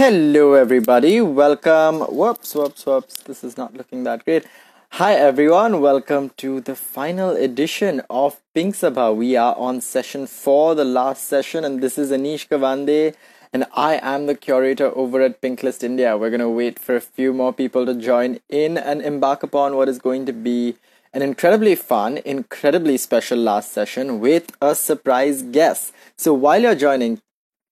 Hello, everybody. Welcome. Whoops, whoops, whoops. This is not looking that great. Hi, everyone. Welcome to the final edition of Pink Sabha. We are on session four, the last session, and this is Anish Gawande, and I am the curator over at Pinklist India. We're going to wait for a few more people to join in and embark upon what is going to be an incredibly fun, incredibly special last session with a surprise guest. So while you're joining,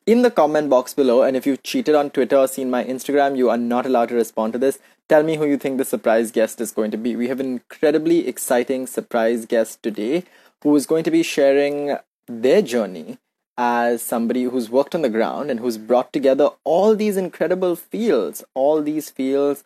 in the comment box below, and if you've cheated on Twitter or seen my Instagram, you are not allowed to respond to this. Tell me who you think the surprise guest is going to be. We have an incredibly exciting surprise guest today who is going to be sharing their journey as somebody who's worked on the ground and who's brought together all these incredible fields, all these fields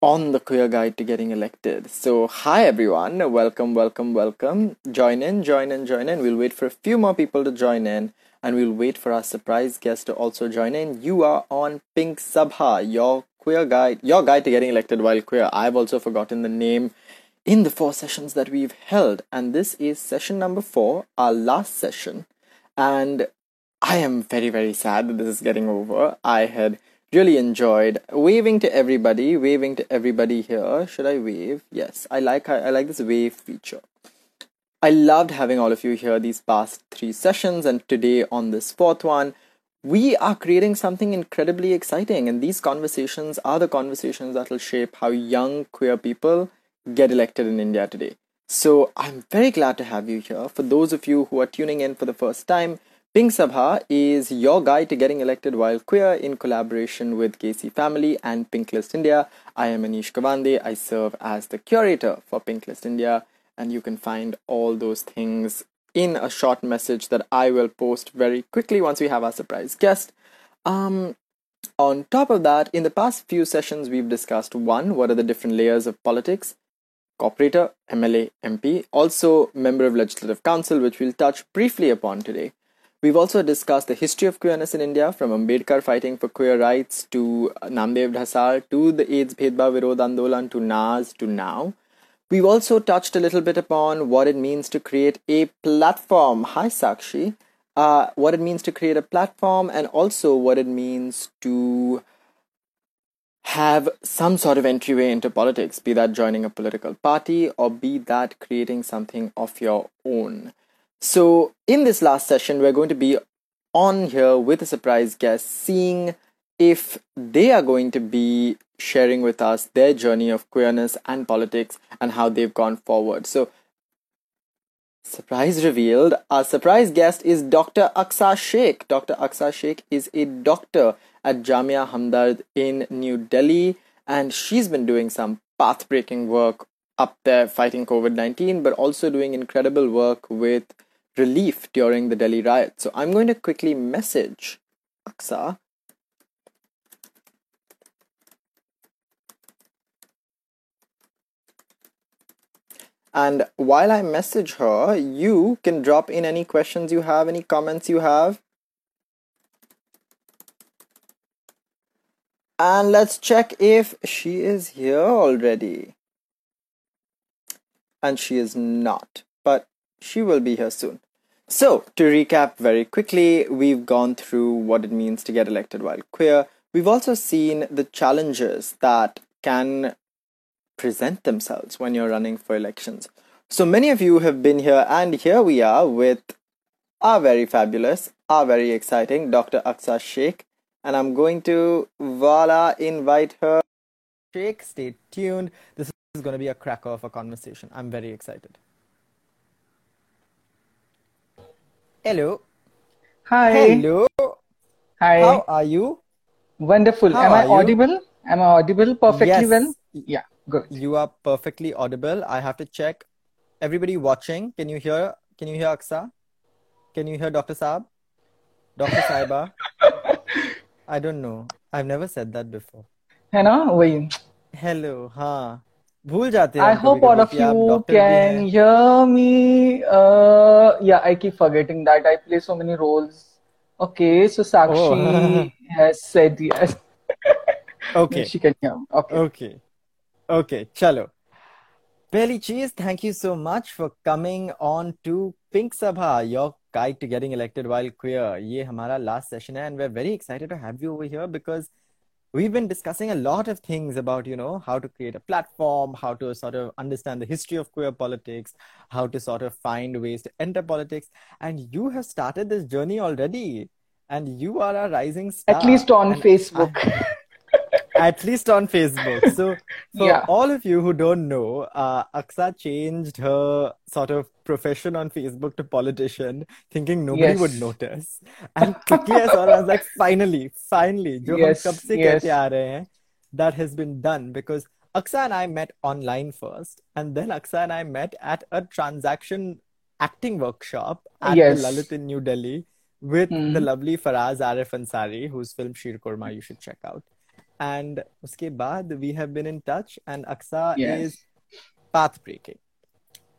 on the queer guide to getting elected. So, hi everyone, welcome, welcome, welcome. Join in, join in, join in. We'll wait for a few more people to join in and we'll wait for our surprise guest to also join in. You are on Pink Sabha, your queer guide, your guide to getting elected while queer. I've also forgotten the name in the four sessions that we've held, and this is session number four, our last session. And I am very, very sad that this is getting over. I had really enjoyed waving to everybody, waving to everybody here. Should I wave? Yes, I like I like this wave feature. I loved having all of you here these past three sessions, and today on this fourth one, we are creating something incredibly exciting. And these conversations are the conversations that will shape how young queer people get elected in India today. So I'm very glad to have you here. For those of you who are tuning in for the first time, Pink Sabha is your guide to getting elected while queer in collaboration with Gaysi Family and Pinklist India. I am Anish Gawande. I serve as the curator for Pinklist India and you can find all those things in a short message that I will post very quickly once we have our surprise guest. Um, on top of that, in the past few sessions, we've discussed one, what are the different layers of politics, corporator, MLA, MP, also member of Legislative Council, which we'll touch briefly upon today. We've also discussed the history of queerness in India, from Ambedkar fighting for queer rights to Namdeo Dhasal to the AIDS Bhedbhav Virod Andolan to NAZ to now. We've also touched a little bit upon what it means to create a platform. Hi, Sakshi. Uh, what it means to create a platform and also what it means to have some sort of entryway into politics, be that joining a political party or be that creating something of your own. So, in this last session, we're going to be on here with a surprise guest, seeing if they are going to be sharing with us their journey of queerness and politics and how they've gone forward. So, surprise revealed, our surprise guest is Dr. Aqsa Shaikh. Dr. Aqsa Shaikh is a doctor at Jamia Hamdard in New Delhi, and she's been doing some path breaking work up there fighting COVID 19, but also doing incredible work with relief during the Delhi riot. So, I'm going to quickly message Aqsa And while I message her, you can drop in any questions you have, any comments you have. And let's check if she is here already. And she is not, but she will be here soon. So, to recap very quickly, we've gone through what it means to get elected while queer. We've also seen the challenges that can present themselves when you're running for elections. So many of you have been here, and here we are with our very fabulous, our very exciting Dr. Aqsa Shaikh. And I'm going to, voila, invite her. Sheikh, stay tuned. This is going to be a cracker of a conversation. I'm very excited. Hello. Hi. Hello. Hi. How are you? Wonderful. How Am I are you? audible? Am I audible perfectly Yes. well? Yeah, Good. You are perfectly audible. I have to check. Everybody watching, can you hear? Can you hear Aqsa? Can you hear Dr. Saab? Dr. Saiba? I don't know. I've never said that before. hello ना are you? Hello. भूल जाते हैं I hope all of you can hear me yeah I keep forgetting that I play so many roles Okay, so Sakshi oh. has said yes. okay. She can hear. Okay. Okay, chalo. Pehli cheese, thank you so much for coming on to Pink Sabha, your guide to getting elected while queer. Ye hamara last session hai and we're very excited to have you over here because we've been discussing a lot of things about you know how to create a platform how to sort of understand the history of queer politics how to sort of find ways to enter politics and you have started this journey already and you are a rising star at least on facebook I, at least on Facebook. So, for yeah. all of you who don't know, uh, Aqsa changed her sort of profession on Facebook to politician, thinking nobody yes. would notice. And quickly I saw, I was like, finally, finally, jo yes. kab se yes. rahe that has been done because Aqsa and I met online first, and then Aqsa and I met at a transaction acting workshop at yes. the Lalit in New Delhi with mm. the hmm. lovely Faraz Arif Ansari, whose film Sheer Qorma you should check out. And uske baad we have been in touch, and Aqsa Yes. is path breaking.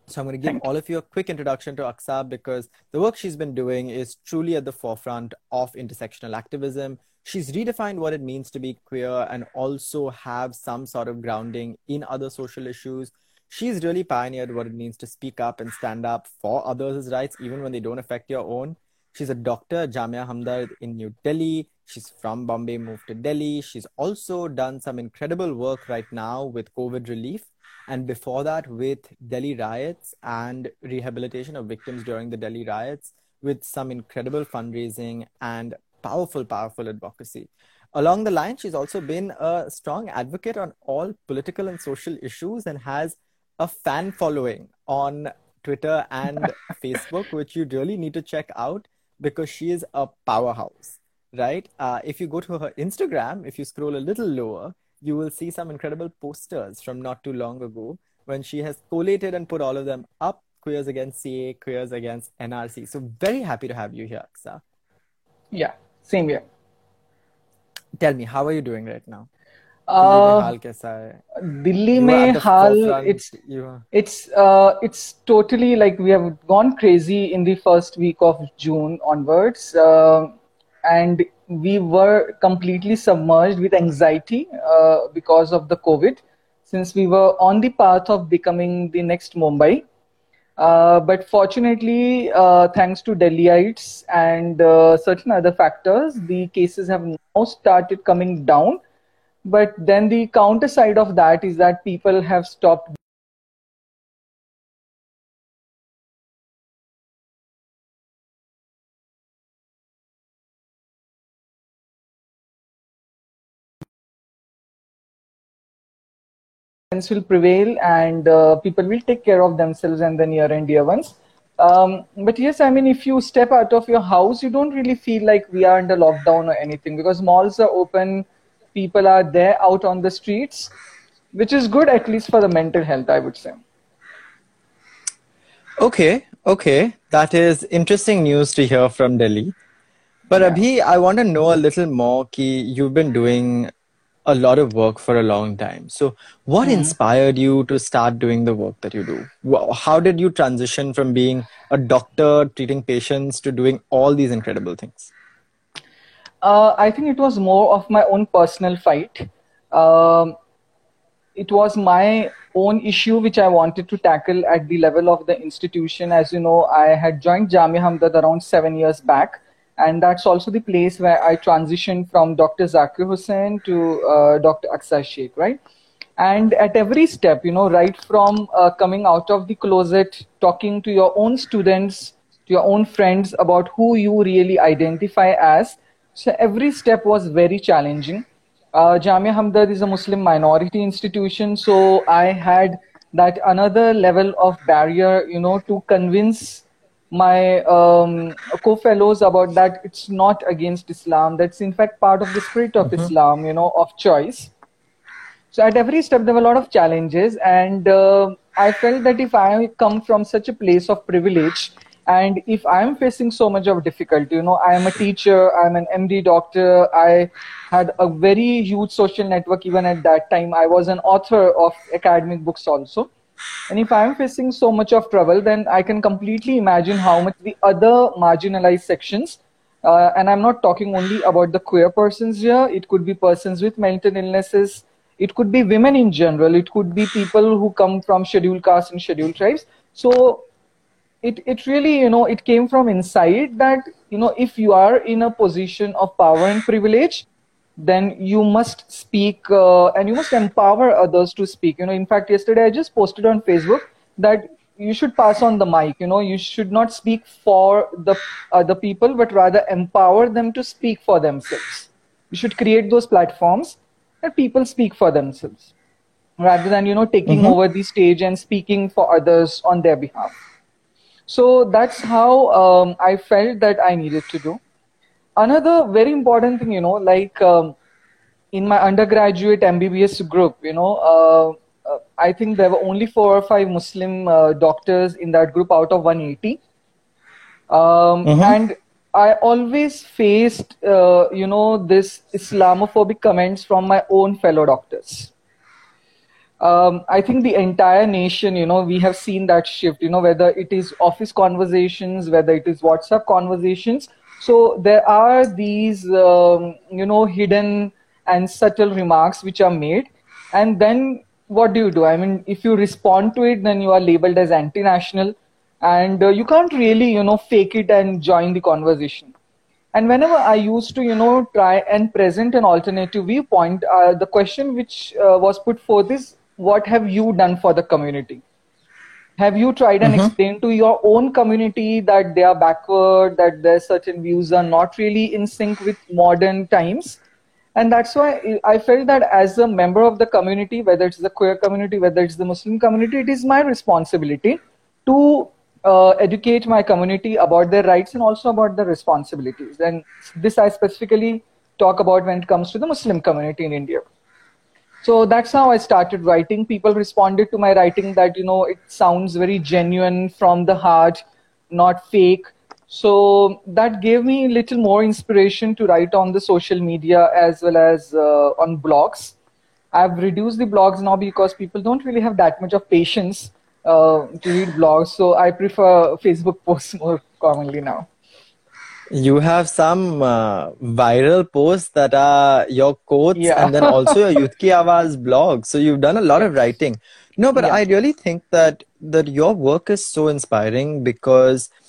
So I'm going to give all of you a quick introduction to Aqsa because the work she's been doing is truly at the forefront of intersectional activism. She's redefined what it means to be queer and also have some sort of grounding in other social issues. She's really pioneered what it means to speak up and stand up for others' rights, even when they don't affect your own. She's a doctor at Jamia Hamdard in New Delhi. She's from Bombay, moved to Delhi. She's also done some incredible work right now with COVID relief and before that with Delhi riots and rehabilitation of victims during the Delhi riots with some incredible fundraising and powerful, powerful advocacy. Along the line, she's also been a strong advocate on all political and social issues and has a fan following on Twitter and Facebook, which you really need to check out because she is a powerhouse, right? Uh, if you go to her Instagram, if you scroll a little lower, you will see some incredible posters from not too long ago when she has collated and put all of them up queers against CAA, queers against NRC. So, very happy to have you here, Aqsa. Yeah, same here. Tell me, how are you doing right now? Delhi में हाल it's It's. It's totally like we have gone crazy in the first week of June onwards and we were completely submerged with anxiety uh, because of the COVID, since we were on the path of becoming the next Mumbai. Uh, but fortunately, uh, thanks to Delhiites and uh, certain other factors, the cases have now started coming down. But then the counter side of that is that people have stopped will prevail and uh, people will take care of themselves and the near and dear ones. Um, but yes, I mean, if you step out of your house, you don't really feel like we are under lockdown or anything because malls are open, people are there out on the streets, which is good at least for the mental health, I would say. Okay, okay. That is interesting news to hear from Delhi. But Yeah. Abhi, I want to know a little more ki you've been doing a lot of work for a long time. So what Mhm. inspired you to start doing the work that you do? How did you transition from being a doctor treating patients to doing all these incredible things? Uh, I think it was more of my own personal fight. Um, it was my own issue which I wanted to tackle at the level of the institution. As you know, I had joined Jamia Hamdard around seven years back, and that's also the place where I transitioned from Dr. Zakir Hussain to uh, Dr. Aqsa Shaikh, right? And at every step, you know, right from uh, coming out of the closet, talking to your own students, to your own friends about who you really identify as. So every step was very challenging. Uh, Jamia Hamdard is a Muslim minority institution, so I had that another level of barrier, you know, to convince my um, co-fellows about that it's not against Islam. That's in fact part of the spirit of Islam, you know, of choice. So at every step, there were a lot of challenges, and uh, I felt that if I come from such a place of privilege, and if I am facing so much of difficulty, you know, I am a teacher, I'm an MD doctor, I had a very huge social network even at that time. I was an author of academic books also. And if I'm facing so much of trouble, then I can completely imagine how much the other marginalized sections, uh, and I'm not talking only about the queer persons here, it could be persons with mental illnesses, it could be women in general, it could be people who come from scheduled castes and scheduled tribes. So it it really you know it came from inside that you know if you are in a position of power and privilege then you must speak uh, and you must empower others to speak. You know in fact yesterday i just posted on facebook that you should pass on the mic. You know you should not speak for the other people but rather empower them to speak for themselves. You should create those platforms that people speak for themselves rather than you know taking mm-hmm. over the stage and speaking for others on their behalf. So that's how um, i felt that i needed to do another very important thing you know like um, in my undergraduate mbbs group you know uh, uh, I think there were only four or five Muslim uh, doctors in that group out of 180. Um, mm-hmm. And I always faced, uh, you know, this Islamophobic comments from my own fellow doctors. Um, I think the entire nation, you know, we have seen that shift, you know, whether it is office conversations, whether it is WhatsApp conversations. So there are these, um, you know, hidden and subtle remarks which are made. And then what do you do? I mean, if you respond to it, then you are labeled as anti-national, and uh, you can't really, you know, fake it and join the conversation. And whenever I used to, you know, try and present an alternative viewpoint, uh, the question which uh, was put forth is, what have you done for the community? Have you tried and mm-hmm. explained to your own community that they are backward, that their certain views are not really in sync with modern times? and that's why i felt that as a member of the community whether it's the queer community whether it's the muslim community it is my responsibility to uh, educate my community about their rights and also about their responsibilities and this i specifically talk about when it comes to the muslim community in india so that's how i started writing people responded to my writing that you know it sounds very genuine from the heart not fake so that gave me a little more inspiration to write on the social media as well as uh, on blogs. I've reduced the blogs now because people don't really have that much of patience uh, to read blogs. So I prefer Facebook posts more commonly now. You have some uh, viral posts that are your quotes yeah. and then also your Youth Ki Awaaz blog. So you've done a lot of writing. No, but yeah. I really think that that your work is so inspiring because –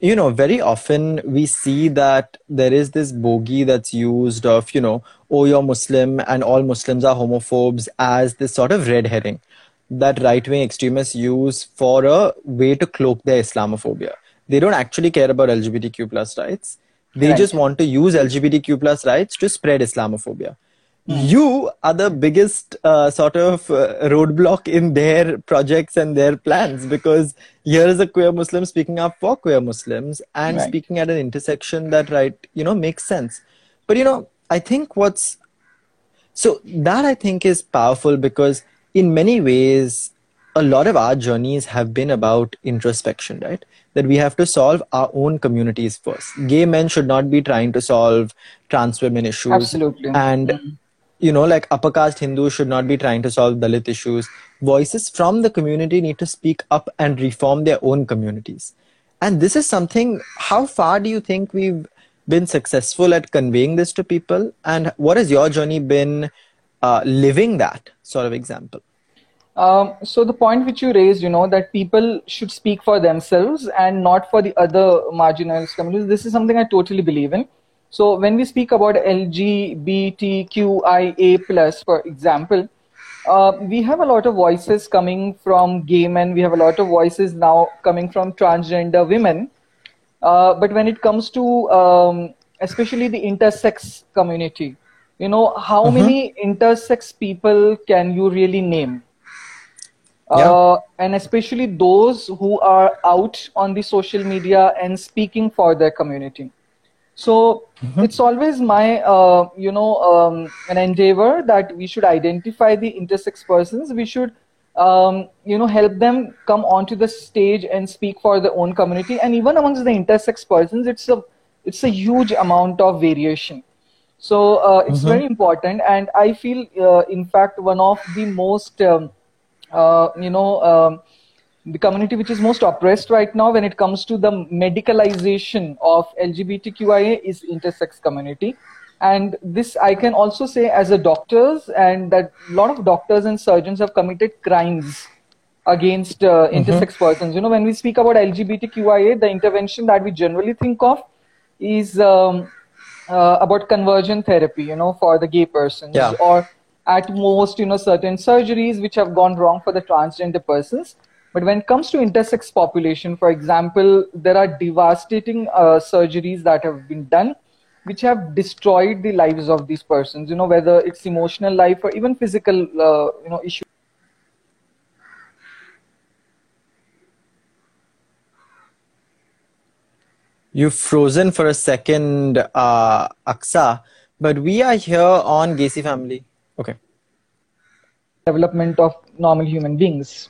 you know very often we see that there is this bogey that's used of you know oh you're muslim and all muslims are homophobes as this sort of red herring that right-wing extremists use for a way to cloak their islamophobia they don't actually care about lgbtq plus rights they right. just want to use lgbtq plus rights to spread islamophobia you are the biggest uh, sort of uh, roadblock in their projects and their plans because here is a queer muslim speaking up for queer muslims and right. speaking at an intersection that right you know makes sense but you know i think what's so that i think is powerful because in many ways a lot of our journeys have been about introspection right that we have to solve our own communities first gay men should not be trying to solve trans women issues absolutely and mm-hmm you know, like upper caste Hindus should not be trying to solve Dalit issues. Voices from the community need to speak up and reform their own communities. And this is something, how far do you think we've been successful at conveying this to people? And what has your journey been uh, living that sort of example? Um, so the point which you raised, you know, that people should speak for themselves and not for the other marginalized communities. This is something I totally believe in. So when we speak about LGBTQIA plus, for example, uh, we have a lot of voices coming from gay men. We have a lot of voices now coming from transgender women. Uh, but when it comes to um, especially the intersex community, you know, how mm-hmm. many intersex people can you really name? Yeah. Uh, and especially those who are out on the social media and speaking for their community. So mm-hmm. it's always my, uh, you know, um, an endeavor that we should identify the intersex persons. We should, um, you know, help them come onto the stage and speak for their own community. And even amongst the intersex persons, it's a it's a huge amount of variation. So uh, it's mm-hmm. very important, and I feel, uh, in fact, one of the most, um, you know um, the community which is most oppressed right now when it comes to the medicalization of LGBTQIA is intersex community. And this I can also say as a doctors and that a lot of doctors and surgeons have committed crimes against uh, intersex mm-hmm. persons. You know, when we speak about LGBTQIA, the intervention that we generally think of is um, uh, about conversion therapy, you know, for the gay persons, yeah. or at most, you know, certain surgeries which have gone wrong for the transgender persons. But when it comes to intersex population, for example, there are devastating uh, surgeries that have been done which have destroyed the lives of these persons, you know, whether it's emotional life or even physical, uh, you know, issues. You've frozen for a second, uh, Aqsa, but we are here on Gaysi Family. Development of normal human beings.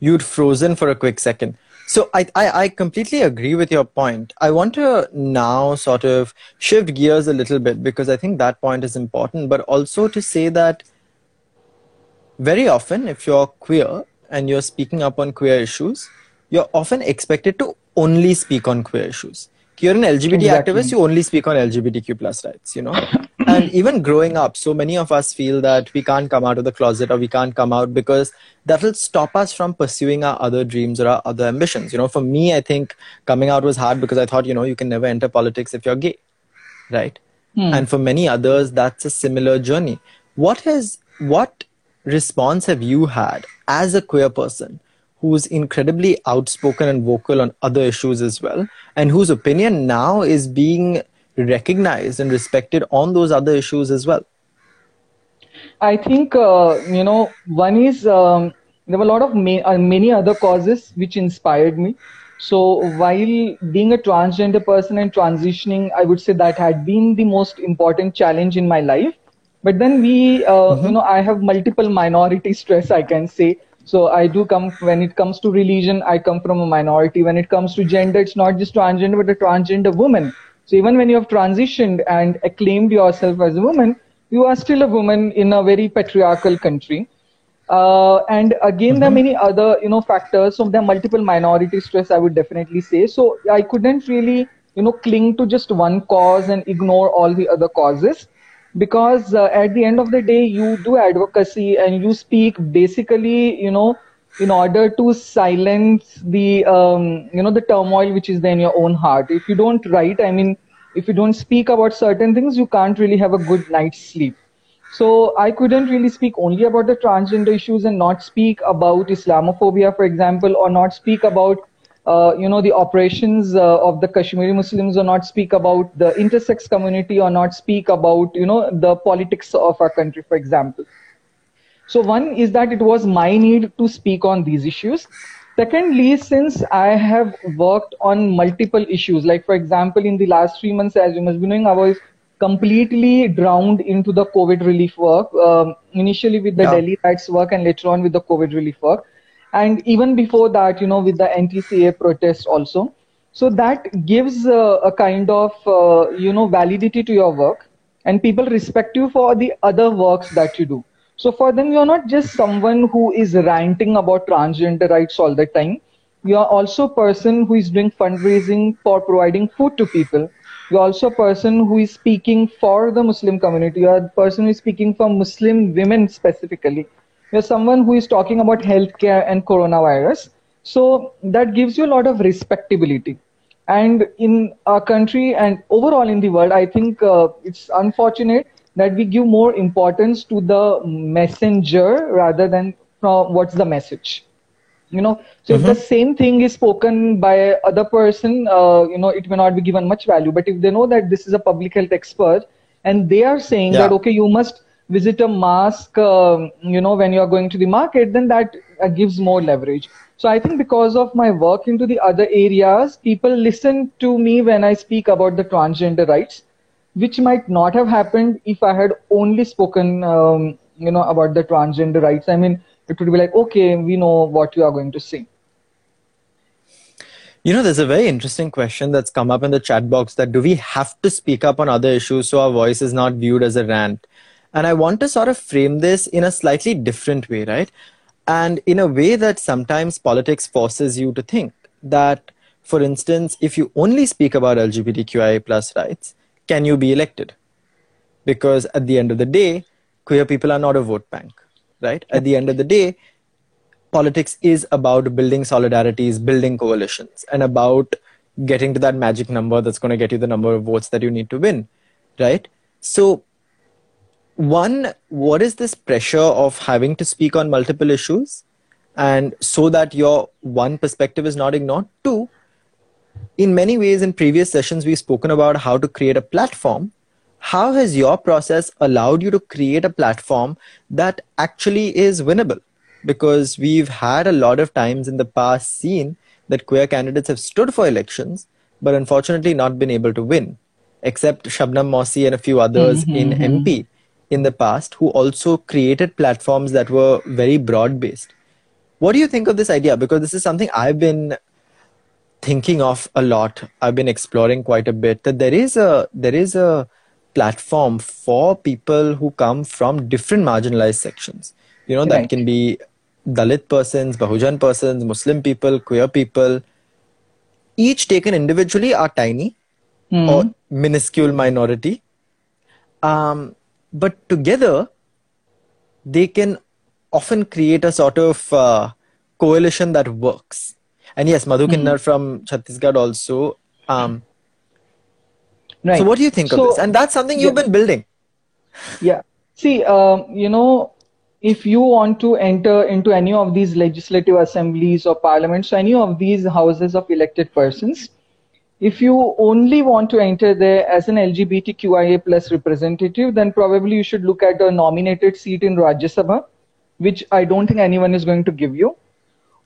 You'd frozen for a quick second. So I, I, I completely agree with your point. I want to now sort of shift gears a little bit because I think that point is important, but also to say that very often, if you're queer and you're speaking up on queer issues, you're often expected to only speak on queer issues. You're an LGBT exactly. activist, you only speak on LGBTQ plus rights, you know? And even growing up, so many of us feel that we can't come out of the closet or we can't come out because that will stop us from pursuing our other dreams or our other ambitions. You know, for me, I think coming out was hard because I thought, you know, you can never enter politics if you're gay, right? Hmm. And for many others, that's a similar journey. What has, what response have you had as a queer person who's incredibly outspoken and vocal on other issues as well, and whose opinion now is being recognized and respected on those other issues as well? I think, uh, you know, one is um, there were a lot of ma- uh, many other causes which inspired me. So while being a transgender person and transitioning, I would say that had been the most important challenge in my life. But then we, uh, mm-hmm. you know, I have multiple minority stress, I can say. So I do come when it comes to religion, I come from a minority. When it comes to gender, it's not just transgender, but a transgender woman. So even when you have transitioned and acclaimed yourself as a woman, you are still a woman in a very patriarchal country. Uh, and again, mm-hmm. there are mm-hmm. many other, you know, factors. So there are multiple minority stress, I would definitely say. So I couldn't really, you know, cling to just one cause and ignore all the other causes because uh, at the end of the day you do advocacy and you speak basically you know in order to silence the um, you know the turmoil which is there in your own heart if you don't write i mean if you don't speak about certain things you can't really have a good night's sleep so i couldn't really speak only about the transgender issues and not speak about islamophobia for example or not speak about uh, you know, the operations uh, of the Kashmiri Muslims or not speak about the intersex community or not speak about, you know, the politics of our country, for example. So one is that it was my need to speak on these issues. Secondly, since I have worked on multiple issues, like for example, in the last three months, as you must be knowing, I was completely drowned into the COVID relief work, um, initially with the yeah. Delhi rights work and later on with the COVID relief work and even before that you know with the anti-CAA protest also so that gives uh, a kind of uh, you know validity to your work and people respect you for the other works that you do so for them you're not just someone who is ranting about transgender rights all the time you are also a person who is doing fundraising for providing food to people you're also a person who is speaking for the muslim community you're a person who is speaking for muslim women specifically you're someone who is talking about healthcare and coronavirus. So that gives you a lot of respectability. And in our country and overall in the world, I think uh, it's unfortunate that we give more importance to the messenger rather than from what's the message you know so mm-hmm. if the mm-hmm. same thing is spoken by other person uh, you know it may not be given much value but if they know that this is a public health expert and they are saying yeah. that okay you must visit a mask, um, you know, when you're going to the market, then that uh, gives more leverage. So I think because of my work into the other areas, people listen to me when I speak about the transgender rights, which might not have happened if I had only spoken, um, you know, about the transgender rights. I mean, it would be like, okay, we know what you are going to say. You know, there's a very interesting question that's come up in the chat box that do we have to speak up on other issues so our voice is not viewed as a rant? And I want to sort of frame this in a slightly different way, right? And in a way that sometimes politics forces you to think that, for instance, if you only speak about LGBTQIA plus rights, can you be elected? Because at the end of the day, queer people are not a vote bank. right? At the end of the day, politics is about building solidarities, building coalitions, and about getting to that magic number that's going to get you the number of votes that you need to win, right? So, one, what is this pressure of having to speak on multiple issues? And so that your one perspective is not ignored. Two, in many ways, in previous sessions, we've spoken about how to create a platform. How has your process allowed you to create a platform that actually is winnable? Because we've had a lot of times in the past seen that queer candidates have stood for elections, but unfortunately not been able to win, except Shabnam Mausi and a few others mm-hmm. in MP mm-hmm. in the past who also created platforms that were very broad based. What do you think of this idea? Because this is something I've been thinking of a lot. I've been exploring quite a bit that there is a there is a platform for people who come from different marginalized sections. You know, right. that can be Dalit persons, Bahujan persons, Muslim people, queer people, each taken individually are tiny mm. or minuscule minority. Um, but together, they can often create a sort of uh, coalition that works. And yes, Madhu Kinnar mm. from Chhattisgarh also. Um, right. So, what do you think so, of this? And that's something you've yeah. been building. Yeah. See, um, you know, if you want to enter into any of these legislative assemblies or parliaments, any of these houses of elected persons, if you only want to enter there as an LGBTQIA plus representative, then probably you should look at a nominated seat in Rajya Sabha, which I don't think anyone is going to give you.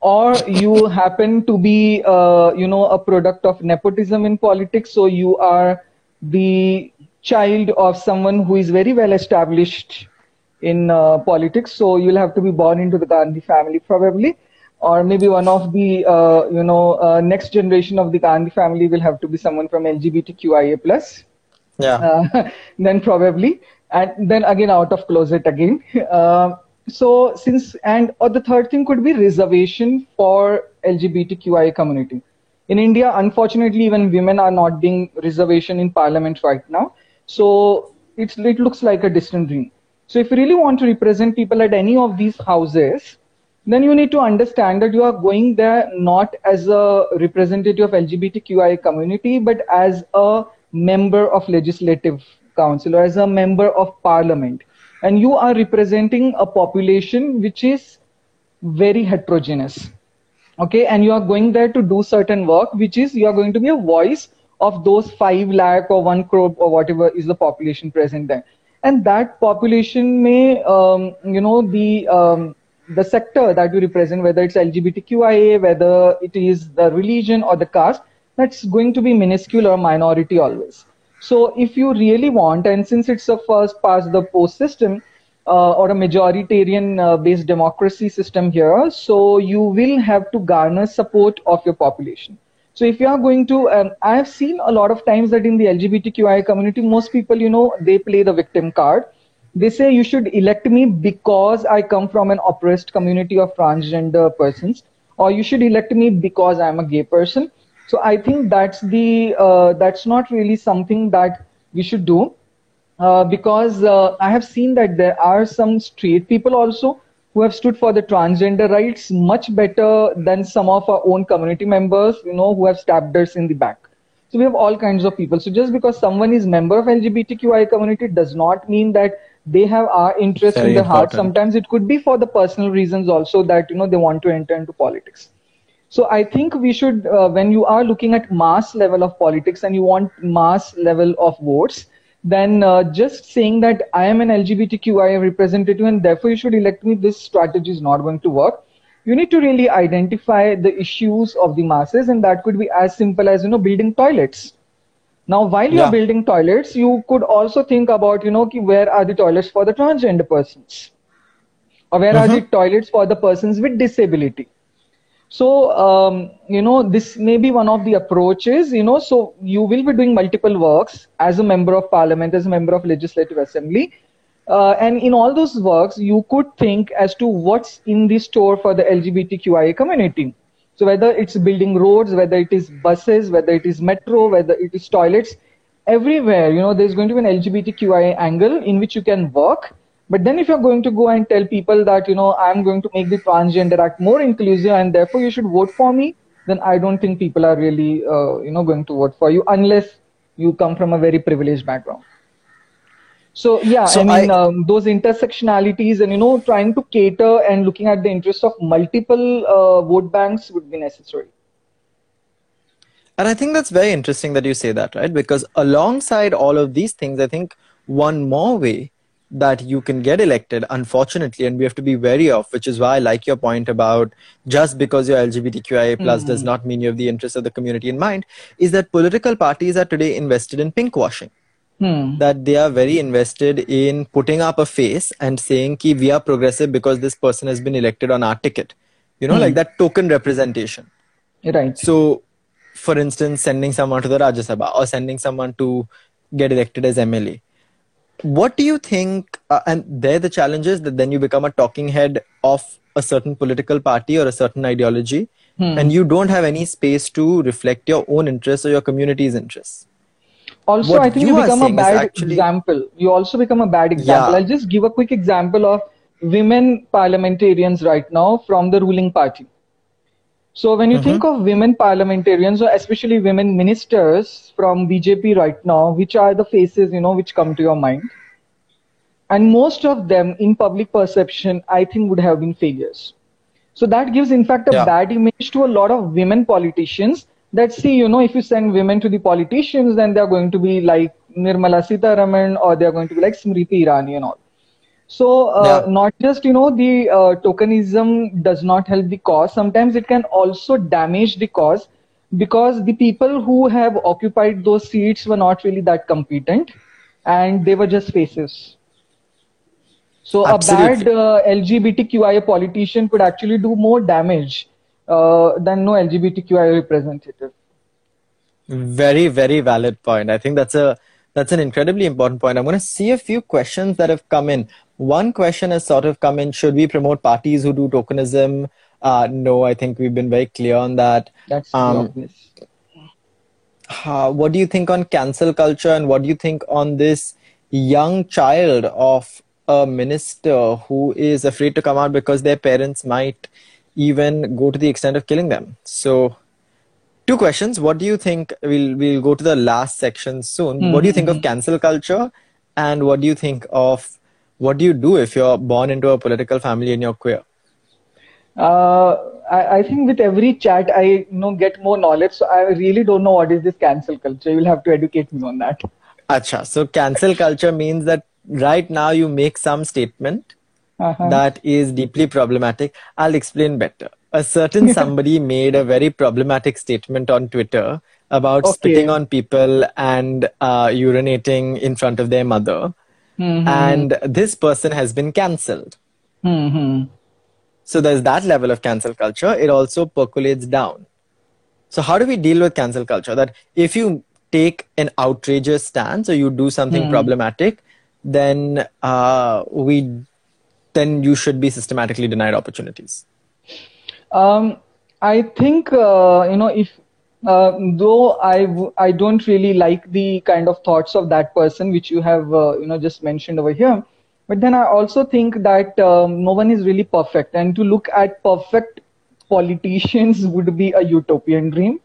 Or you happen to be, uh, you know, a product of nepotism in politics, so you are the child of someone who is very well established in uh, politics. So you'll have to be born into the Gandhi family probably, or maybe one of the uh, you know uh, next generation of the Gandhi family will have to be someone from LGBTQIA plus. Yeah. Uh, then probably, and then again out of closet again. So since and or the third thing could be reservation for LGBTQIA community. In India, unfortunately, even women are not being reservation in parliament right now. So it looks like a distant dream. So if you really want to represent people at any of these houses, then you need to understand that you are going there not as a representative of LGBTQI community, but as a member of legislative council or as a member of parliament. And you are representing a population which is very heterogeneous. Okay, and you are going there to do certain work, which is you are going to be a voice of those five lakh or one crore or whatever is the population present there and that population may, um, you know, the um, the sector that you represent, whether it's LGBTQIA, whether it is the religion or the caste, that's going to be minuscule or minority always. So if you really want, and since it's a first past the post system uh, or a majoritarian uh, based democracy system here, so you will have to garner support of your population. So if you are going to, I have seen a lot of times that in the LGBTQI community, most people, you know, they play the victim card. They say you should elect me because I come from an oppressed community of transgender persons, or you should elect me because I'm a gay person. So I think that's the uh, that's not really something that we should do, uh, because uh, I have seen that there are some straight people also who have stood for the transgender rights much better than some of our own community members, you know, who have stabbed us in the back. So we have all kinds of people. So just because someone is member of LGBTQI community does not mean that they have our interest Very in their heart. Sometimes it could be for the personal reasons also that you know they want to enter into politics. So I think we should, uh, when you are looking at mass level of politics and you want mass level of votes, then uh, just saying that I am an LGBTQI representative and therefore you should elect me, this strategy is not going to work. You need to really identify the issues of the masses, and that could be as simple as you know building toilets. Now, while you're building toilets, you could also think about you know where are the toilets for the transgender persons, or where are the mm-hmm. toilets for the persons with disability so um, you know this may be one of the approaches you know so you will be doing multiple works as a member of parliament as a member of legislative assembly. Uh, and in all those works you could think as to what's in the store for the lgbtqia community. So whether it's building roads whether it is buses whether it is metro whether it is toilets everywhere you know there's going to be an lgbtqia angle in which you can work But then if you're going to go and tell people that, you know, I'm going to make the transgender act more inclusive and therefore you should vote for me, then I don't think people are really, uh, you know, going to vote for you unless you come from a very privileged background. So yeah, so I mean, I, um, those intersectionalities and, you know, trying to cater and looking at the interests of multiple uh, vote banks would be necessary. And I think that's very interesting that you say that, right? Because alongside all of these things, I think one more way that you can get elected, unfortunately, and we have to be wary of, which is why I like your point about just because you're LGBTQIA plus mm-hmm. does not mean you have the interests of the community in mind, is that political parties are today invested in pinkwashing. Hmm. That they are very invested in putting up a face and saying ki we are progressive because this person has been elected on our ticket. You know, hmm. like that token representation. Right. So for instance, sending someone to the Rajya Sabha or sending someone to get elected as MLA. What do you think? Uh, and there, the challenge is that then you become a talking head of a certain political party or a certain ideology, hmm. and you don't have any space to reflect your own interests or your community's interests. Also, what I think you, you become a bad actually... example. You also become a bad example. Yeah. I'll just give a quick example of women parliamentarians right now from the ruling party so when you mm-hmm. think of women parliamentarians, or especially women ministers from BJP right now, which are the faces you know which come to your mind? And most of them, in public perception, I think would have been failures. So that gives, in fact, a yeah. bad image to a lot of women politicians. That see, you know, if you send women to the politicians, then they're going to be like Nirmala Sitharaman or they're going to be like Smriti Irani and all. So uh, yeah. not just you know the uh, tokenism does not help the cause. Sometimes it can also damage the cause because the people who have occupied those seats were not really that competent, and they were just faces. So Absolutely. a bad uh, LGBTQIA politician could actually do more damage uh, than no LGBTQIA representative. Very very valid point. I think that's a that's an incredibly important point. I'm going to see a few questions that have come in. One question has sort of come in Should we promote parties who do tokenism? Uh, no, I think we've been very clear on that. That's um, uh, what do you think on cancel culture and what do you think on this young child of a minister who is afraid to come out because their parents might even go to the extent of killing them? So, two questions. What do you think? We'll, we'll go to the last section soon. Mm-hmm. What do you think of hmm. cancel culture? And what do you think of what do you do if you're born into a political family and you're queer? Uh, I, I, think with every chat, I you know get more knowledge. So I really don't know what is this cancel culture. You'll have to educate me on that. Acha. So cancel culture means that right now you make some statement uh-huh. that is deeply problematic. I'll explain better. A certain somebody made a very problematic statement on Twitter about okay. spitting on people and uh, urinating in front of their mother mm-hmm. and this person has been cancelled. Mm-hmm. So there's that level of cancel culture. It also percolates down. So how do we deal with cancel culture? That if you take an outrageous stance or you do something mm. problematic, then uh, we then you should be systematically denied opportunities. Um, I think uh, you know if uh, though I w- I don't really like the kind of thoughts of that person which you have uh, you know just mentioned over here but then I also think that um, no one is really perfect and to look at perfect politicians would be a utopian dream.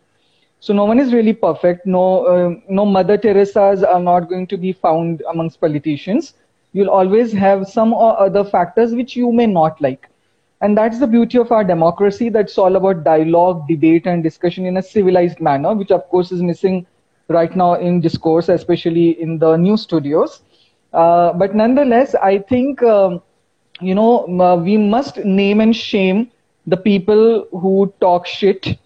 So no one is really perfect no uh, no mother teresa's are not going to be found amongst politicians. You'll always have some or other factors which you may not like and that's the beauty of our democracy. That's all about dialogue, debate, and discussion in a civilized manner, which of course is missing right now in discourse, especially in the news studios. Uh, but nonetheless, I think, um, you know, uh, we must name and shame the people who talk shit.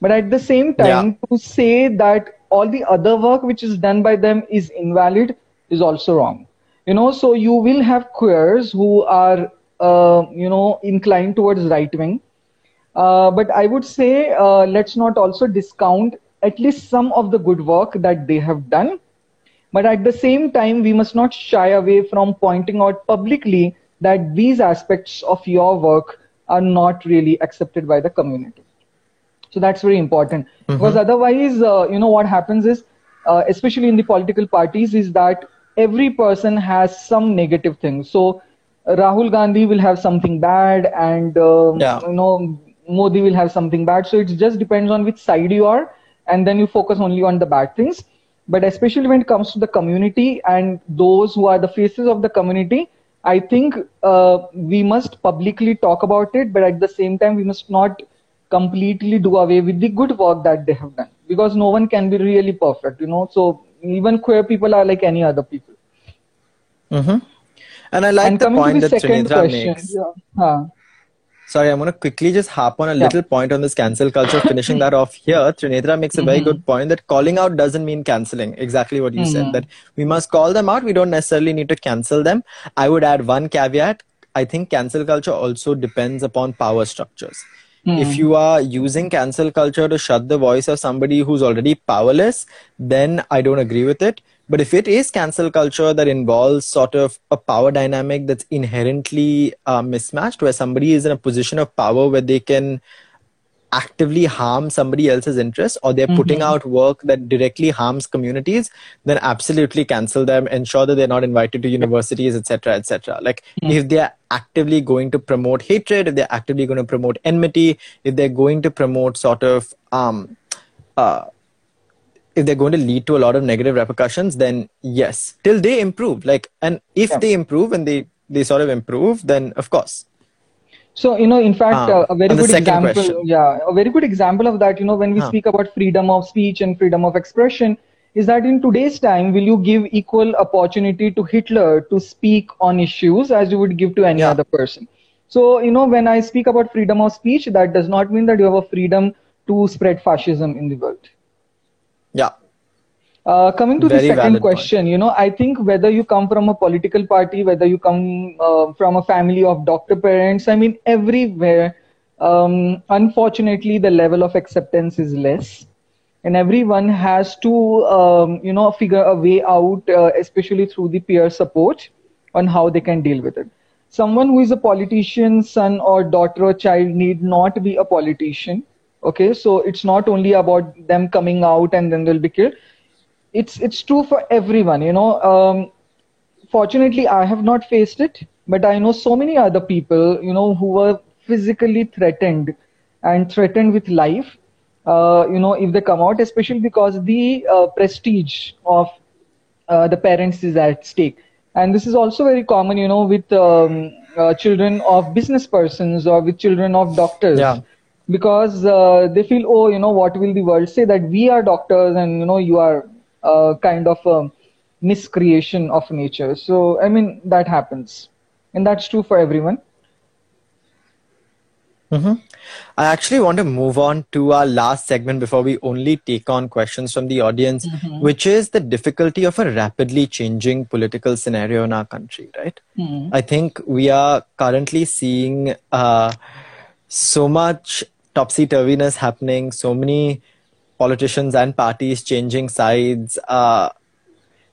But at the same time, yeah. to say that all the other work which is done by them is invalid is also wrong. You know, so you will have queers who are you know, inclined towards right wing. Uh, but I would say uh, let's not also discount at least some of the good work that they have done. But at the same time, we must not shy away from pointing out publicly that these aspects of your work are not really accepted by the community. So that's very important mm-hmm. because otherwise, uh, you know, what happens is, uh, especially in the political parties, is that every person has some negative things. So Rahul Gandhi will have something bad, and um, Yeah. you know Modi will have something bad. So it just depends on which side you are, and then you focus only on the bad things. But especially when it comes to the community and those who are the faces of the community, I think uh, we must publicly talk about it, but at the same time, we must not completely do away with the good work that they have done because no one can be really perfect, you know. So even queer people are like any other people. Mm-hmm. And I like and the point the that question, makes. yeah. Huh. Sorry, I'm going to quickly just harp on a Yeah. little point on this cancel culture, finishing that off here. Trinitra makes a very Mhm. good point that calling out doesn't mean canceling. Exactly what you said, Mhm. that we must call them out. We don't necessarily need to cancel them. I would add one caveat. I think cancel culture also depends upon power structures. If Hmm. you are using cancel culture to shut the voice of somebody who's already powerless, then I don't agree with it. But if it is cancel culture that involves sort of a power dynamic that's inherently uh, mismatched, where somebody is in a position of power where they can actively harm somebody else's interests or they're putting Mhm. out work that directly harms communities then absolutely cancel them ensure that they're not invited to universities etc etc like Mm. if they're actively going to promote hatred if they're actively going to promote enmity if they're going to promote sort of um uh if they're going to lead to a lot of negative repercussions then yes till they improve like and if Yeah. they improve and they they sort of improve then of course So you know, in fact, uh, a very good example. question. Yeah, a very good example of that. You know, when we speak about freedom of speech and freedom of expression, is that in today's time, will you give equal opportunity to Hitler to speak on issues as you would give to any Yeah. other person? So you know, when I speak about freedom of speech, that does not mean that you have a freedom to spread fascism in the world. Yeah Uh, coming to Very the second valid point. question, you know, I think whether you come from a political party, whether you come uh, from a family of doctor parents, I mean, everywhere, um, unfortunately, the level of acceptance is less. And everyone has to, um, you know, figure a way out, uh, especially through the peer support, on how they can deal with it. Someone who is a politician's son or daughter or child need not be a politician. Okay, so it's not only about them coming out and then they'll be killed. It's it's true for everyone you know um, fortunately i have not faced it but i know so many other people you know who were physically threatened and threatened with life. Uh, you know if they come out especially because the uh, prestige of uh, the parents is at stake. And this is also very common you know with um, uh, children of business persons or with children of doctors. Yeah. Because uh, they feel oh you know what will the world say that we are doctors and you know you are uh, kind of a miscreation of nature. So i mean that happens. And that's true for everyone. Hmm I actually want to move on to our last segment before we only take on questions from the audience, which is the difficulty of a rapidly changing political scenario in our country, right? Hmm. I think we are currently seeing uh, so much topsy turviness happening, so many politicians and parties changing sides. Uh,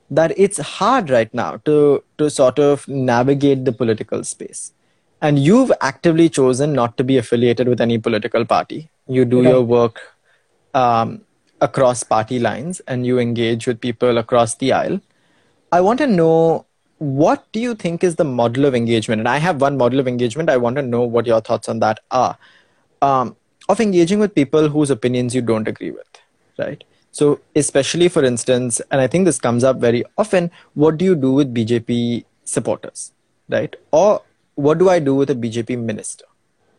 that it's hard right now to to sort of navigate the political space. And you've actively chosen not to be affiliated with any political party. You do your work um, across party lines and you engage with people across the aisle. I want to know what do you think is the model of engagement? And i have one model of engagement. I want to know what your thoughts on that are. Um, of engaging with people whose opinions you don't agree with right? So especially for instance and i think this comes up very often what do you do with bjp supporters right? Or what do i do with a bjp minister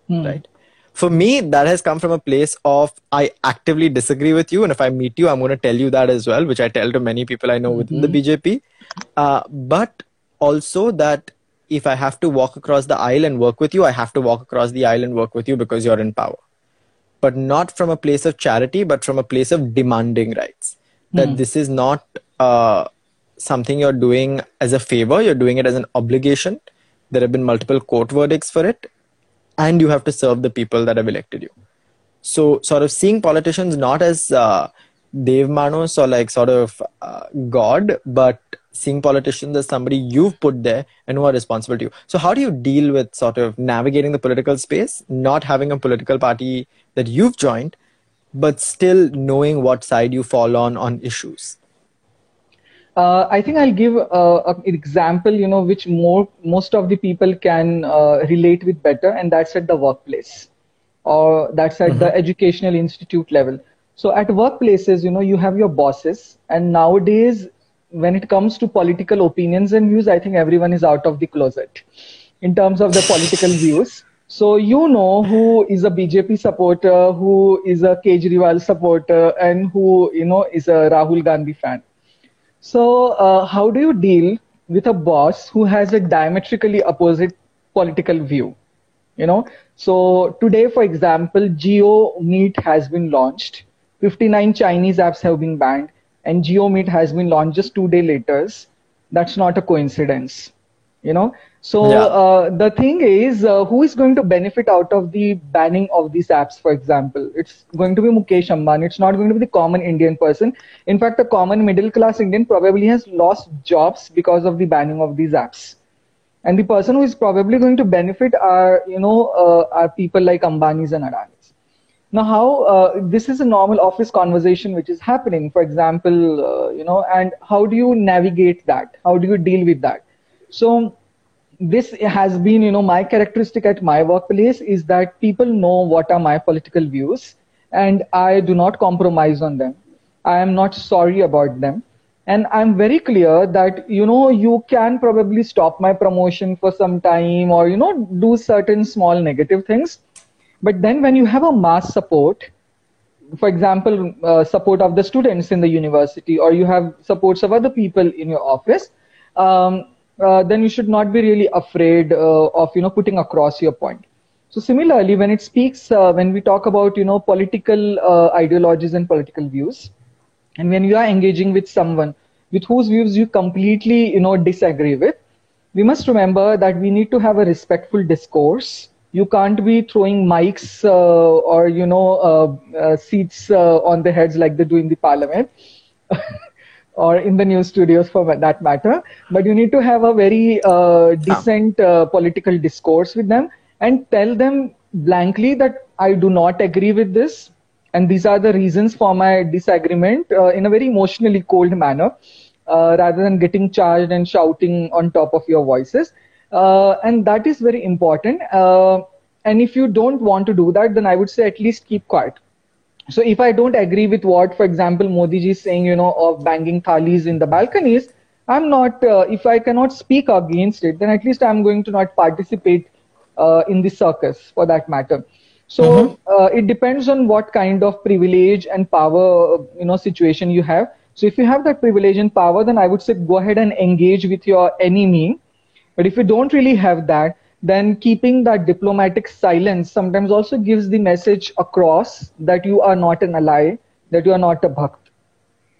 Hmm. right? For me that has come from a place of i actively disagree with you and if i meet you i'm going to tell you that as well which i tell to many people i know within the bjp uh, but also that if i have to walk across the aisle and work with you i have to walk across the aisle and work with you because you're in power but not from a place of charity but from a place of demanding rights that this is not uh, something you're doing as a favor you're doing it as an obligation there have been multiple court verdicts for it and you have to serve the people that have elected you. So, sort of seeing politicians not as uh, Dev Manos or like sort of uh, God, but seeing politicians as somebody you've put there and who are responsible to you. So, how do you deal with sort of navigating the political space, not having a political party that you've joined, but still knowing what side you fall on on issues? uh, I think I'll give uh, an example, you know, which more most of the people can uh, relate with better, and that's at the workplace, or that's at mm-hmm. the educational institute level. So at workplaces, you know, you have your bosses, and nowadays, when it comes to political opinions and views, I think everyone is out of the closet in terms of the political views. So you know who is a BJP supporter, who is a Kejriwal supporter, and who you know is a Rahul Gandhi fan. So, uh, how do you deal with a boss who has a diametrically opposite political view? You know, so today, for example, JioMeet has been launched. 59 Chinese apps have been banned, and JioMeet has been launched just two days later. That's not a coincidence. You know, so yeah. uh, the thing is, uh, who is going to benefit out of the banning of these apps? For example, it's going to be Mukesh Ambani. It's not going to be the common Indian person. In fact, the common middle class Indian probably has lost jobs because of the banning of these apps. And the person who is probably going to benefit are, you know, uh, are people like Ambani's and Adani's. Now, how uh, this is a normal office conversation which is happening, for example, uh, you know, and how do you navigate that? How do you deal with that? So this has been you know my characteristic at my workplace is that people know what are my political views and i do not compromise on them. I am not sorry about them. And i'm very clear that you know you can probably stop my promotion for some time or you know do certain small negative things. But then when you have a mass support for example uh, support of the students in the university or you have supports of other people in your office um, uh, then you should not be really afraid uh, of you know putting across your point. So similarly when it speaks uh, when we talk about you know political uh, ideologies and political views and when you are engaging with someone with whose views you completely you know disagree with we must remember that we need to have a respectful discourse. You can't be throwing mics uh, or you know seats on the heads like they do in the parliament or in the news studios for that matter. But you need to have a very uh, decent uh, political discourse with them and tell them blankly that I do not agree with this. And these are the reasons for my disagreement uh, in a very emotionally cold manner, uh, rather than getting charged and shouting on top of your voices. Uh, and that is very important. Uh, and if you don't want to do that, then I would say at least keep quiet so if I don't agree with what, for example, Modi ji is saying, you know, of banging thalis in the balconies, I'm not, uh, if I cannot speak against it, then at least I'm going to not participate uh, in the circus for that matter. So mm-hmm. uh, it depends on what kind of privilege and power, you know, situation you have. So if you have that privilege and power, then I would say go ahead and engage with your enemy. But if you don't really have that, then keeping that diplomatic silence sometimes also gives the message across that you are not an ally, that you are not a bhakt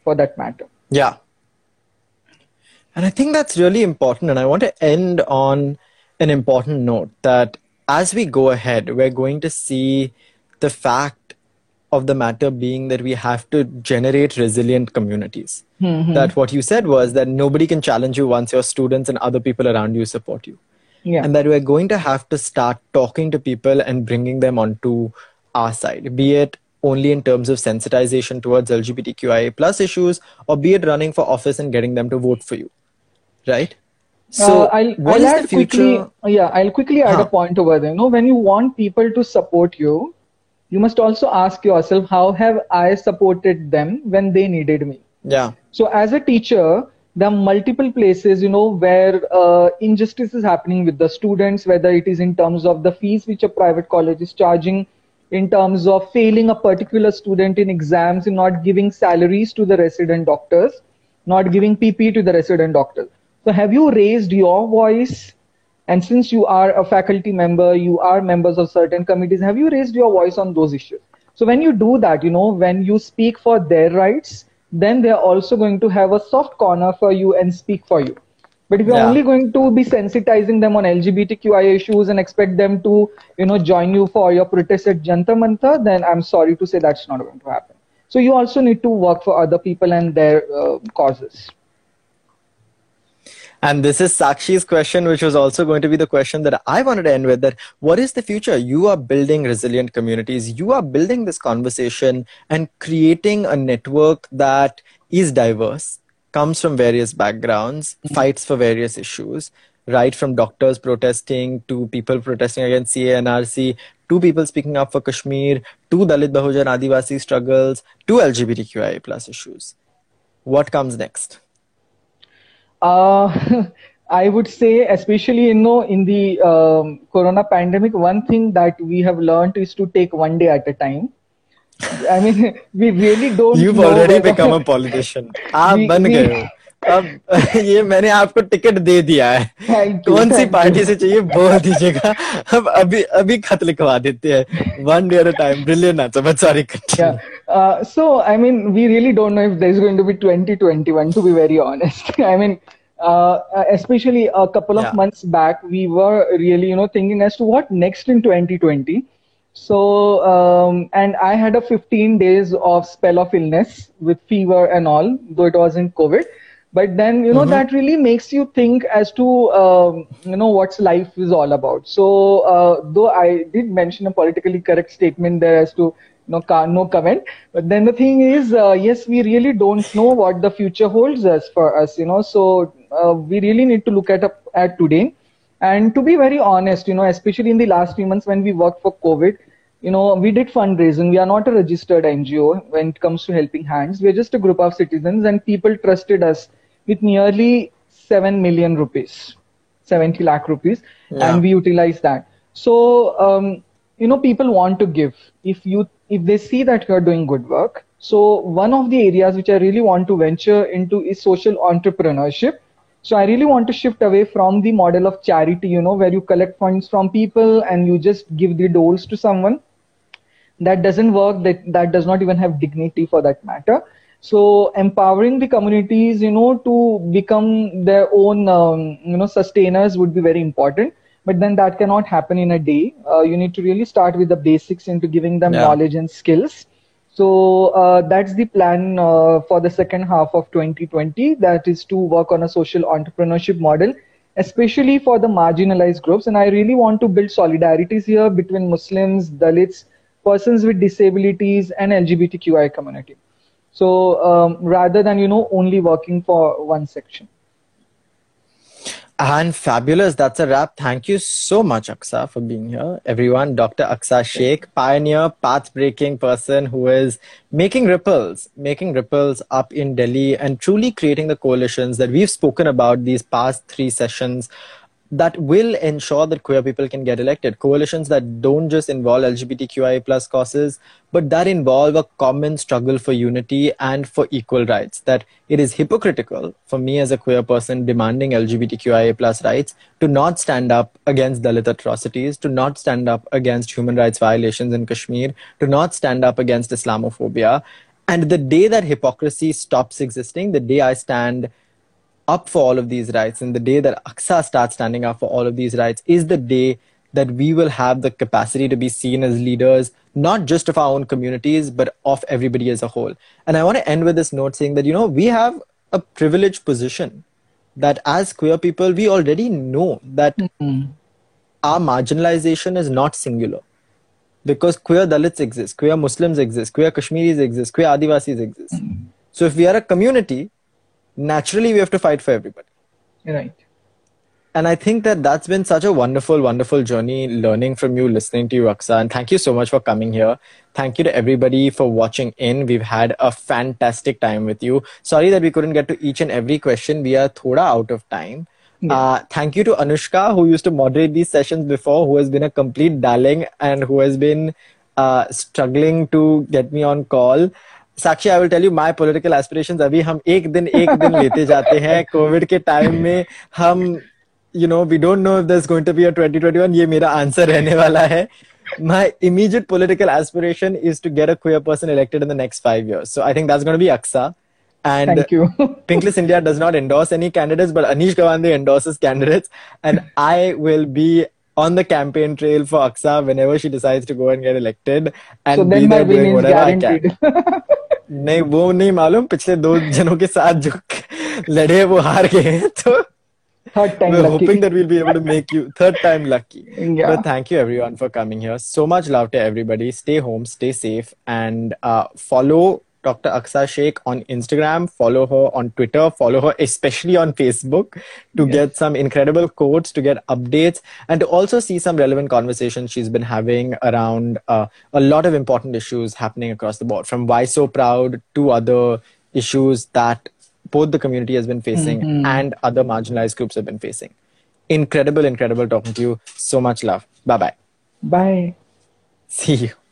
for that matter. Yeah. And I think that's really important. And I want to end on an important note that as we go ahead, we're going to see the fact of the matter being that we have to generate resilient communities. Mm-hmm. That what you said was that nobody can challenge you once your students and other people around you support you yeah. and that we're going to have to start talking to people and bringing them onto our side be it only in terms of sensitization towards lgbtqia plus issues or be it running for office and getting them to vote for you right so uh, I'll, what I'll add quickly yeah i'll quickly add huh. a point over there you know when you want people to support you you must also ask yourself how have i supported them when they needed me yeah so as a teacher there are multiple places you know where uh, injustice is happening with the students whether it is in terms of the fees which a private college is charging in terms of failing a particular student in exams and not giving salaries to the resident doctors not giving pp to the resident doctors so have you raised your voice? And since you are a faculty member you are members of certain committees have you raised your voice on those issues? So when you do that you know when you speak for their rights then they're also going to have a soft corner for you and speak for you. But if you're yeah. only going to be sensitizing them on LGBTQI issues and expect them to, you know, join you for your protest at Jantar Mantar, then I'm sorry to say that's not going to happen. So you also need to work for other people and their uh, causes. And this is Sakshi's question, which was also going to be the question that I wanted to end with that what is the future? You are building resilient communities. You are building this conversation and creating a network that is diverse, comes from various backgrounds, mm-hmm. fights for various issues, right from doctors protesting to people protesting against CAA NRC, to people speaking up for Kashmir, to Dalit Bahujan Adivasi struggles, to LGBTQIA plus issues. What comes next? Uh, I would say, especially you know, in the um, Corona pandemic, one thing that we have learned is to take one day at a time. I mean, we really don't. You've already become a politician. आप बन गए हो. अब ये मैंने आपको ticket दे दिया है कौन सी पार्टी से चाहिए बोल दीजिएगा अब अभी अभी खत लिखवा देते हैं one day at a time brilliant answer but sorry so i mean we really don't know if there's going to be 2021 to be very honest i mean uh, especially a couple of yeah. months back we were really you know thinking as to what next in 2020 so um, and i had a 15 days of spell of illness with fever and all though it wasn't covid but then you know mm-hmm. that really makes you think as to um, you know what's life is all about so uh, though i did mention a politically correct statement there as to no no comment. But then the thing is uh, yes we really don't know what the future holds us for us you know. So uh, we really need to look at at today. And to be very honest you know especially in the last few months when we worked for covid you know we did fundraising. We are not a registered ngo when it comes to helping hands. We're just a group of citizens and people trusted us with nearly 7 million rupees, 70 lakh rupees, yeah. and we utilized that. So, um, you know, people want to give. If you, if they see that you're doing good work. So one of the areas which I really want to venture into is social entrepreneurship. So I really want to shift away from the model of charity, you know, where you collect funds from people and you just give the doles to someone. That doesn't work. That that does not even have dignity for that matter. So empowering the communities, you know, to become their own, um, you know, sustainers would be very important. But then that cannot happen in a day. Uh, you need to really start with the basics into giving them yeah. knowledge and skills. So uh, that's the plan uh, for the second half of 2020. That is to work on a social entrepreneurship model, especially for the marginalized groups. And I really want to build solidarities here between Muslims, Dalits, persons with disabilities, and LGBTQI community. So um, rather than you know only working for one section. And fabulous. That's a wrap. Thank you so much, Aqsa, for being here. Everyone, Dr. Aqsa Shaikh, pioneer, path breaking person who is making ripples, making ripples up in Delhi and truly creating the coalitions that we've spoken about these past three sessions that will ensure that queer people can get elected. Coalitions that don't just involve LGBTQIA plus causes, but that involve a common struggle for unity and for equal rights. That it is hypocritical for me as a queer person demanding LGBTQIA plus rights to not stand up against Dalit atrocities, to not stand up against human rights violations in Kashmir, to not stand up against Islamophobia. And the day that hypocrisy stops existing, the day I stand up for all of these rights and the day that Aqsa starts standing up for all of these rights is the day that we will have the capacity to be seen as leaders, not just of our own communities, but of everybody as a whole. And I want to end with this note saying that, you know, we have a privileged position that as queer people, we already know that mm-hmm. our marginalization is not singular. Because queer Dalits exist, queer Muslims exist, queer Kashmiris exist, queer Adivasis exist. Mm-hmm. So if we are a community, naturally we have to fight for everybody. Right. And I think that that's been such a wonderful, wonderful journey learning from you, listening to you, Aqsa. And thank you so much for coming here. Thank you to everybody for watching in. We've had a fantastic time with you. Sorry that we couldn't get to each and every question. We are thoda out of time. Yeah. Uh, thank you to Anushka, who used to moderate these sessions before, who has been a complete darling and who has been uh, struggling to get me on call. Sakshi I will tell you my political aspirations अभी हम एक दिन एक दिन लेते जाते हैं। Covid के टाइम में हम you know we don't know if this going to be a 2021 ये मेरा आंसर रहने वाला है। My immediate political aspiration is to get a queer person elected in the next 5 years so I think that's gonna be Aqsa And Thank you. Pinkless India does not endorse any candidates, but Anish Gawande endorses candidates. And I will be on the campaign trail for Aqsa whenever she decides to go and get elected and so be there doing whatever I can. नहीं वो नहीं मालूम पिछले दो जनों के साथ जो लड़े वो हार गए तो third time we're lucky. hoping that we'll be able to make you third time lucky yeah. but thank you everyone for coming here so much love to everybody stay home stay safe and uh, follow Dr. Aqsa Shaikh on Instagram, follow her on Twitter, follow her especially on Facebook to get some incredible quotes, to get updates, and to also see some relevant conversations she's been having around uh, a lot of important issues happening across the board, from Why So Proud to other issues that both the community has been facing mm-hmm. and other marginalized groups have been facing. Incredible, incredible talking to you. So much love. Bye bye. Bye. See you.